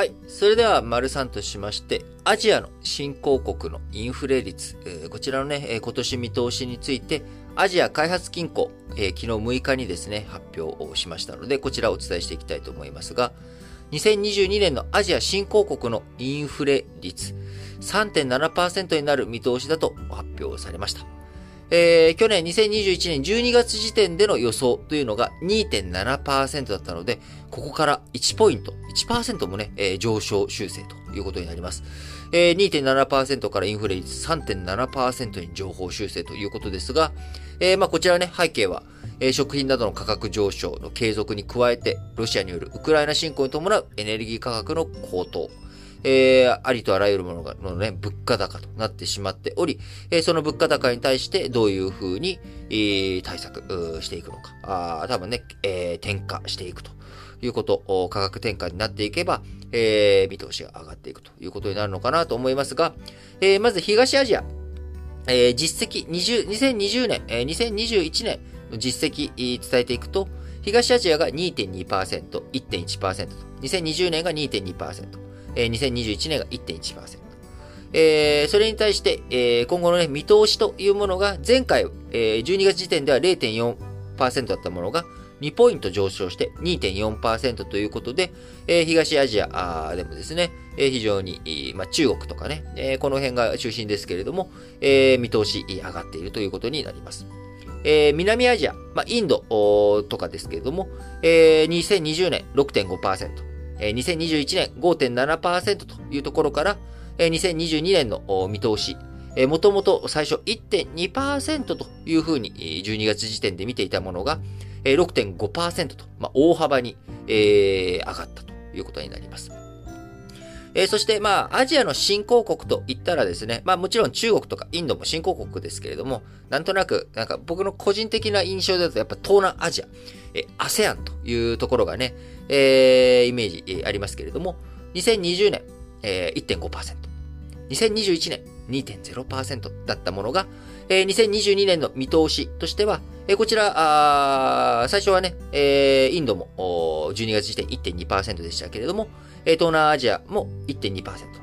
はい。それでは、丸3としまして、アジアの新興国のインフレ率、えーこちらのね、え今年見通しについて、アジア開発金庫、えー昨日6日にですね、発表をしましたので、こちらをお伝えしていきたいと思いますが、2022年のアジア新興国のインフレ率、3.7%になる見通しだと発表されました。えー去年2021年12月時点での予想というのが2.7%だったので、ここから1ポイント、1%もね、えー上昇修正ということになります。えー2.7%からインフレ率3.7%に上方修正ということですが、えーまあこちらね、背景は、えー食品などの価格上昇の継続に加えて、ロシアによるウクライナ侵攻に伴うエネルギー価格の高騰、えーありとあらゆるものが、のね、物価高となってしまっており、えーその物価高に対してどういうふうに、えー対策していくのか。あ多分ね、えー転嫁していくということ、価格転嫁になっていけば、えー見通しが上がっていくということになるのかなと思いますが、えーまず東アジア、えー実績20 2020年、えー2021年の実績えー伝えていくと、東アジアが2.2%、1.1% 2020年が2.2%、えー2021年が1.1%。えーそれに対して、えー今後のね、見通しというものが、前回、えー12月時点では0.4%だったものが、2ポイント上昇して2.4%ということで、えー東アジアあでもですね、えー非常に、まあ、中国とかね、えーこの辺が中心ですけれども、えー見通し上がっているということになります。えー南アジア、まあ、インドとかですけれども、えー2020年6.5%、2021年5.7%というところから、2022年の見通し、もともと最初1.2%というふうに12月時点で見ていたものが、6.5%と、まあ、大幅に、え上がったということになります。えーそして、まあ、アジアの新興国といったらですね、まあもちろん中国とかインドも新興国ですけれども、なんとなく、なんか僕の個人的な印象だとやっぱ東南アジア、えー、ASEAN というところがね、えーイメージ、えーありますけれども、2020年、えー1.5%、2021年2.0%だったものが、えー2022年の見通しとしては、えーこちら、最初はね、えーインドも12月時点1.2%でしたけれども、えー東南アジアも1.2%だった。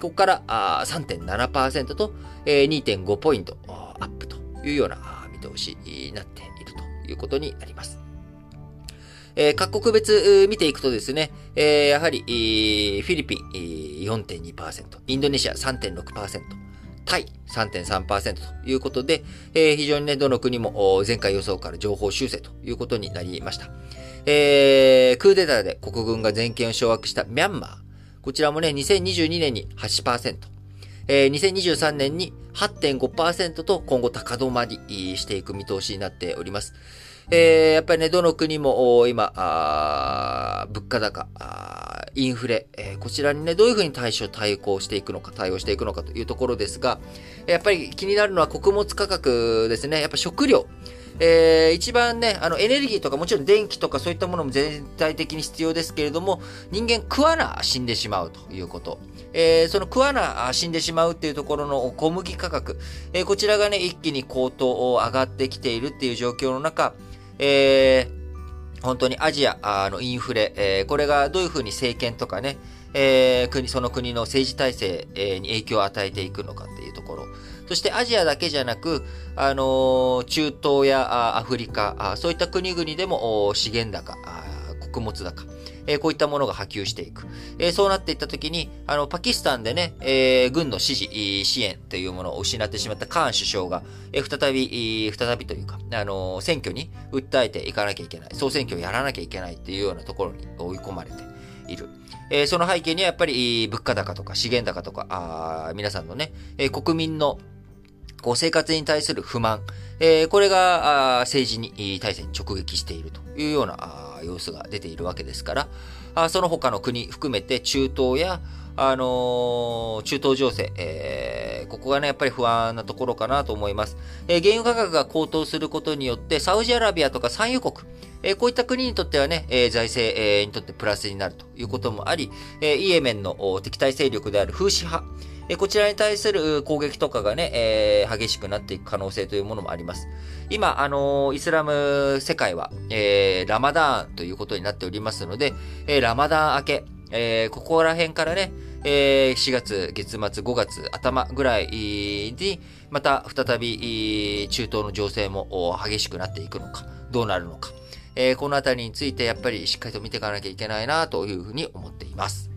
ここからあ3.7%と、えー2.5ポイントアップというような見通しになっているということになります。えー各国別見ていくとですね、えーやはり、フィリピンえー4.2%、インドネシア3.6%、タイ3.3%ということで、えー非常にね、どの国も前回予想から情報修正ということになりました。えークーデターで国軍が全権を掌握したミャンマー。こちらもね、2022年に8%、えー2023年に8.5%と今後高止まりしていく見通しになっております。えーやっぱりね、どの国も今、物価高、インフレ、えーこちらにね、どういうふうに対処、対抗していくのか、対応していくのかというところですが、やっぱり気になるのは穀物価格ですね。やっぱ食料。えー一番ね、あの、エネルギーとかもちろん電気とかそういったものも全体的に必要ですけれども、人間食わな死んでしまうということ。えーその食わな死んでしまうっていうところの小麦価格。えーこちらがね、一気に高騰を上がってきているっていう状況の中、えー本当にアジアのインフレ、えーこれがどういうふうに政権とかね、えー国、その国の政治体制に影響を与えていくのかころ。そしてアジアだけじゃなく、あの中東やアフリカ、そういった国々でも資源高、穀物高、えこういったものが波及していく。えそうなっていったときに、あの、パキスタンでね、えー軍の支持、支援というものを失ってしまったカーン首相が、え再び、再びというか、あの選挙に訴えていかなきゃいけない。総選挙をやらなきゃいけないっていうようなところに追い込まれている。えーその背景にはやっぱり、物価高とか資源高とか、あ皆さんのね、えー国民のこう生活に対する不満、えーこれがあ政治にえー体制に直撃しているというようなあ様子が出ているわけですから、あその他の国含めて中東や、あのー中東情勢、えーここがね、やっぱり不安なところかなと思います。えー原油価格が高騰することによって、サウジアラビアとか産油国、えこういった国にとってはね、え財政、えにとってプラスになるということもあり、えイエメンの敵対勢力であるフーシ派、こちらに対する攻撃とかがね、えー激しくなっていく可能性というものもあります。今、あのーイスラム世界は、えーラマダーンということになっておりますので、えーラマダーン明け、えー、ここら辺からね、えー、4月、月末、5月頭ぐらいに、また再び中東の情勢も激しくなっていくのか、どうなるのか、えー、このあたりについてやっぱりしっかりと見ていかなきゃいけないなというふうに思っています。